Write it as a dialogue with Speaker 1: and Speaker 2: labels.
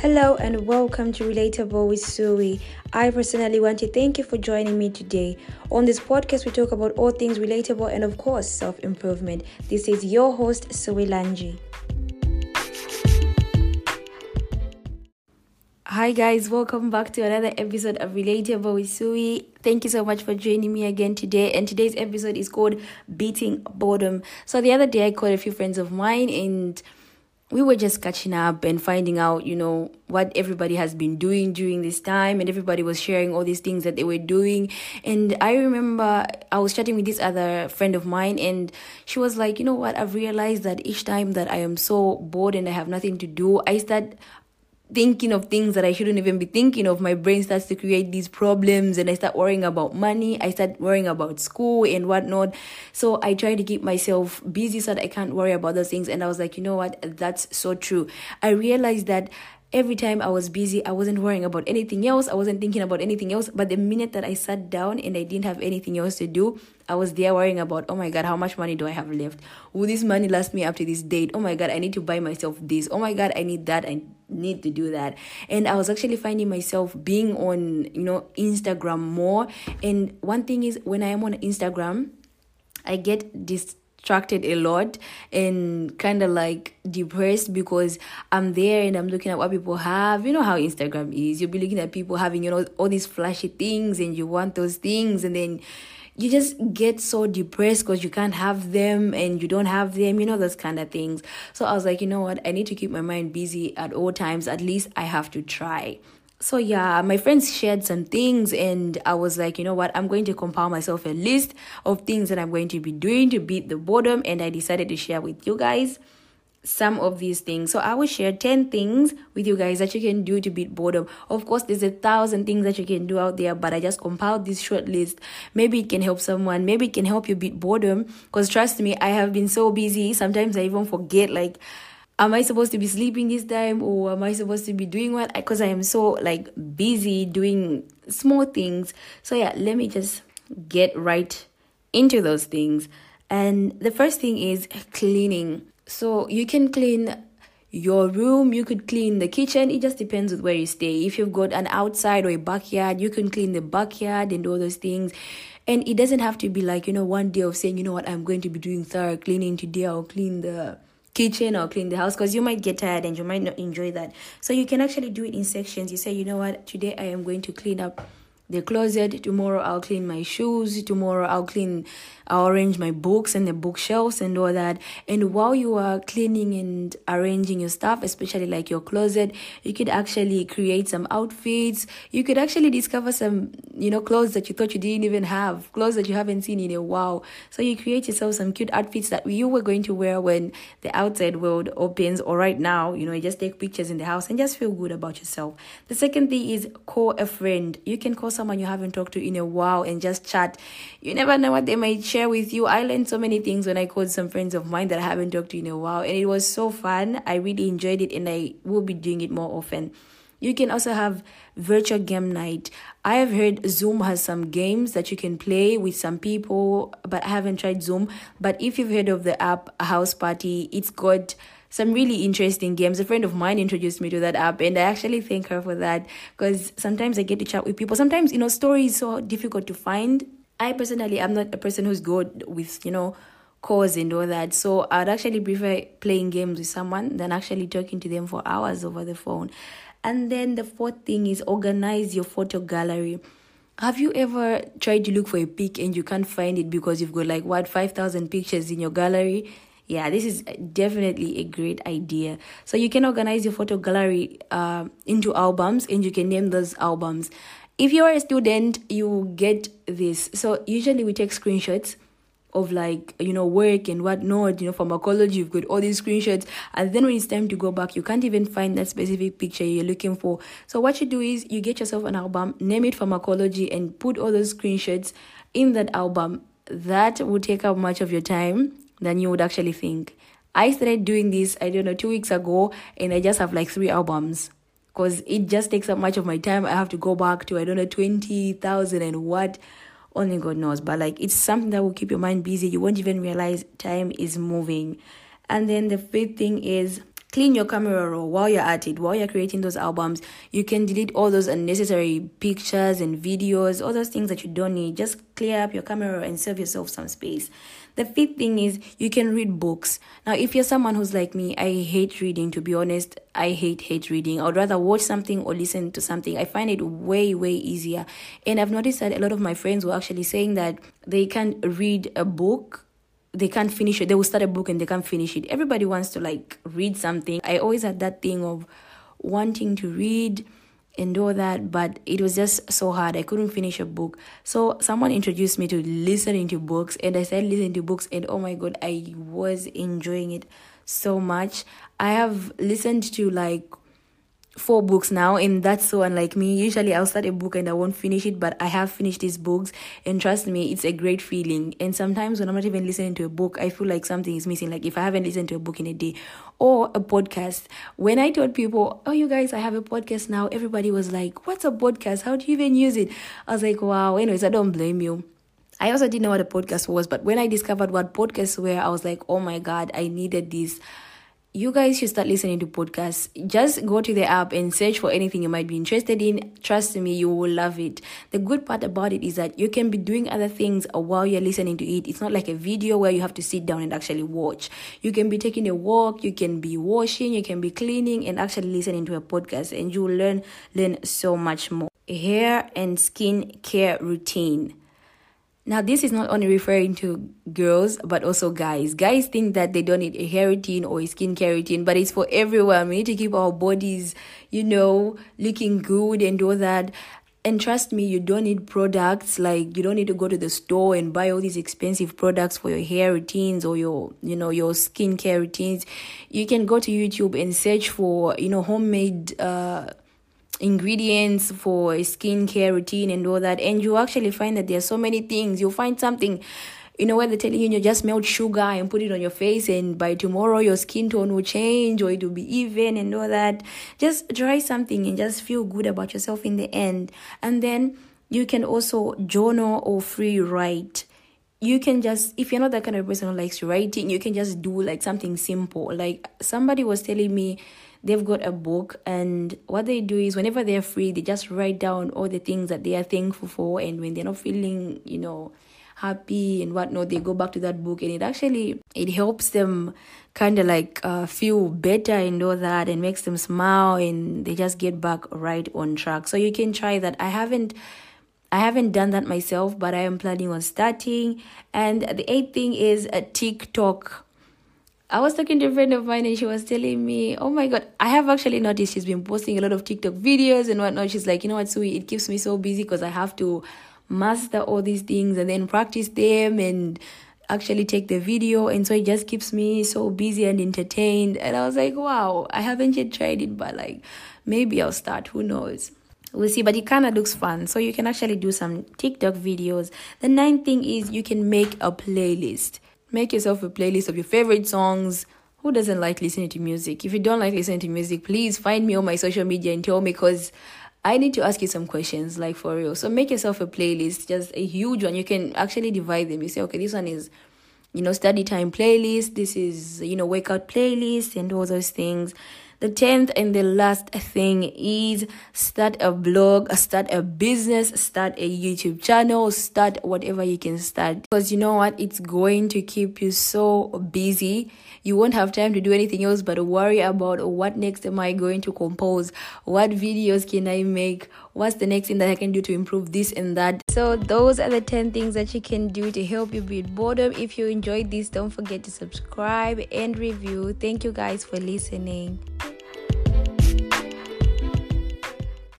Speaker 1: Hello and welcome to Relatable with Sui. I personally want to thank you for joining me today. On this podcast, we talk about all things relatable and, of course, self improvement. This is your host, Sui Lanji. Hi, guys, welcome back to another episode of Relatable with Sui. Thank you so much for joining me again today. And today's episode is called Beating Boredom. So, the other day, I called a few friends of mine and we were just catching up and finding out, you know, what everybody has been doing during this time. And everybody was sharing all these things that they were doing. And I remember I was chatting with this other friend of mine, and she was like, you know what? I've realized that each time that I am so bored and I have nothing to do, I start thinking of things that I shouldn't even be thinking of. My brain starts to create these problems and I start worrying about money. I start worrying about school and whatnot. So I try to keep myself busy so that I can't worry about those things. And I was like, you know what? That's so true. I realized that every time I was busy, I wasn't worrying about anything else. I wasn't thinking about anything else. But the minute that I sat down and I didn't have anything else to do, I was there worrying about, oh my God, how much money do I have left? Will this money last me up to this date? Oh my God, I need to buy myself this. Oh my God, I need that. I need to do that. And I was actually finding myself being on, you know, Instagram more. And one thing is, when I am on Instagram, I get distracted a lot and kind of like depressed because I'm there and I'm looking at what people have. You know how Instagram is. You'll be looking at people having, you know, all these flashy things and you want those things and then you just get so depressed because you can't have them and you don't have them, you know, those kind of things. So I was like, you know what? I need to keep my mind busy at all times. At least I have to try so yeah my friends shared some things and i was like you know what i'm going to compile myself a list of things that i'm going to be doing to beat the boredom and i decided to share with you guys some of these things so i will share 10 things with you guys that you can do to beat boredom of course there's a thousand things that you can do out there but i just compiled this short list maybe it can help someone maybe it can help you beat boredom because trust me i have been so busy sometimes i even forget like am I supposed to be sleeping this time or am I supposed to be doing what? Because I am so like busy doing small things. So yeah, let me just get right into those things. And the first thing is cleaning. So you can clean your room, you could clean the kitchen. It just depends on where you stay. If you've got an outside or a backyard, you can clean the backyard and all those things. And it doesn't have to be like, you know, one day of saying, you know what, I'm going to be doing thorough cleaning today. I'll clean the kitchen or clean the house because you might get tired and you might not enjoy that. So you can actually do it in sections. You say, you know what, today I am going to clean up the closet. Tomorrow I'll clean my shoes. Tomorrow I'll clean I'll arrange my books and the bookshelves and all that. And while you are cleaning and arranging your stuff, especially like your closet, you could actually create some outfits. You could actually discover some, you know, clothes that you thought you didn't even have, clothes that you haven't seen in a while. So you create yourself some cute outfits that you were going to wear when the outside world opens or right now, you know, you just take pictures in the house and just feel good about yourself. The second thing is call a friend. You can call someone you haven't talked to in a while and just chat. You never know what they might share with you. I learned so many things when I called some friends of mine that I haven't talked to in a while, and it was so fun. I really enjoyed it, and I will be doing it more often. You can also have virtual game night. I have heard Zoom has some games that you can play with some people, but I haven't tried Zoom. But if you've heard of the app House Party, it's got some really interesting games. A friend of mine introduced me to that app, and I actually thank her for that because sometimes I get to chat with people. Sometimes, you know, stories so difficult to find I personally am not a person who's good with, you know, calls and all that. So I'd actually prefer playing games with someone than actually talking to them for hours over the phone. And then the fourth thing is organize your photo gallery. Have you ever tried to look for a pic and you can't find it because you've got like what 5000 pictures in your gallery? Yeah, this is definitely a great idea. So you can organize your photo gallery uh, into albums and you can name those albums. If you're a student you get this. So usually we take screenshots of like you know work and whatnot you know pharmacology you've got all these screenshots. And then when it's time to go back you can't even find that specific picture you're looking for. So what you do is you get yourself an album name it pharmacology and put all those screenshots in that album. That would take up much of your time than you would actually think i started doing this i don't know two weeks ago and i just have like three albums because it just takes up much of my time. I have to go back to I don't know twenty thousand and what only God knows. But like it's something that will keep your mind busy. You won't even realize time is moving. And then the fifth thing is clean your camera roll while you're at it while you're creating those albums. You can delete all those unnecessary pictures and videos all those things that you don't need. Just clear up your camera and save yourself some space. The fifth thing is you can read books. Now if you're someone who's like me i hate reading to be honest. I hate hate reading. I would rather watch something or listen to something. I find it way way easier. And i've noticed that a lot of my friends were actually saying that they can't read a book they can't finish it. They will start a book and they can't finish it. Everybody wants to like read something. I always had that thing of wanting to read and all that, but it was just so hard. I couldn't finish a book. So someone introduced me to listening to books and I started listening to books and oh my god, I was enjoying it so much. I have listened to like four books now and that's so unlike me. Usually i'll start a book and i won't finish it but i have finished these books and trust me it's a great feeling. And sometimes when i'm not even listening to a book i feel like something is missing. Like if i haven't listened to a book in a day or a podcast when i told people oh you guys i have a podcast now everybody was like what's a podcast? How do you even use it? I was like wow. Anyways i don't blame you. I also didn't know what a podcast was, but when I discovered what podcasts were, I was like, oh my God, I needed this you guys should start listening to podcasts. Just go to the app and search for anything you might be interested in. Trust me, you will love it. The good part about it is that you can be doing other things while you're listening to it. It's not like a video where you have to sit down and actually watch. You can be taking a walk, you can be washing, you can be cleaning and actually listening to a podcast and you will learn learn so much more. Hair and skin care routine. Now, this is not only referring to girls, but also guys. Guys think that they don't need a hair routine or a skincare routine, but it's for everyone. We need to keep our bodies, you know, looking good and all that. And trust me, you don't need products like you don't need to go to the store and buy all these expensive products for your hair routines or your, you know, your skincare routines. You can go to YouTube and search for, you know, homemade, uh, ingredients for a skincare routine and all that and you actually find that there are so many things. You'll find something you know where they're telling you you just melt sugar and put it on your face and by tomorrow your skin tone will change or it will be even and all that. Just try something and just feel good about yourself in the end. And then you can also journal or free write. You can just if you're not that kind of person who likes writing you can just do like something simple. Like somebody was telling me they've got a book and what they do is whenever they're free they just write down all the things that they are thankful for and when they're not feeling you know happy and whatnot they go back to that book and it actually it helps them kind of like uh, feel better and all that and makes them smile and they just get back right on track so you can try that i haven't I haven't done that myself, but I am planning on starting. And the eighth thing is a TikTok I was talking to a friend of mine and she was telling me, oh my God, I have actually noticed she's been posting a lot of TikTok videos and whatnot. She's like, you know what, Sui, it keeps me so busy because I have to master all these things and then practice them and actually take the video. And so it just keeps me so busy and entertained. And I was like, wow, I haven't yet tried it, but like maybe I'll start. Who knows? We'll see, but it kind of looks fun. So you can actually do some TikTok videos. The ninth thing is you can make a playlist. Make yourself a playlist of your favorite songs. Who doesn't like listening to music? If you don't like listening to music, please find me on my social media and tell me because I need to ask you some questions, like for real. So make yourself a playlist, just a huge one. You can actually divide them. You say, okay, this one is, you know, study time playlist. This is, you know, up playlist and all those things. The tenth and the last thing is start a blog, start a business, start a YouTube channel, start whatever you can start. Because you know what? It's going to keep you so busy. You won't have time to do anything else but worry about what next am I going to compose? What videos can I make? What's the next thing that I can do to improve this and that? So, those are the 10 things that you can do to help you beat boredom. If you enjoyed this, don't forget to subscribe and review. Thank you guys for listening.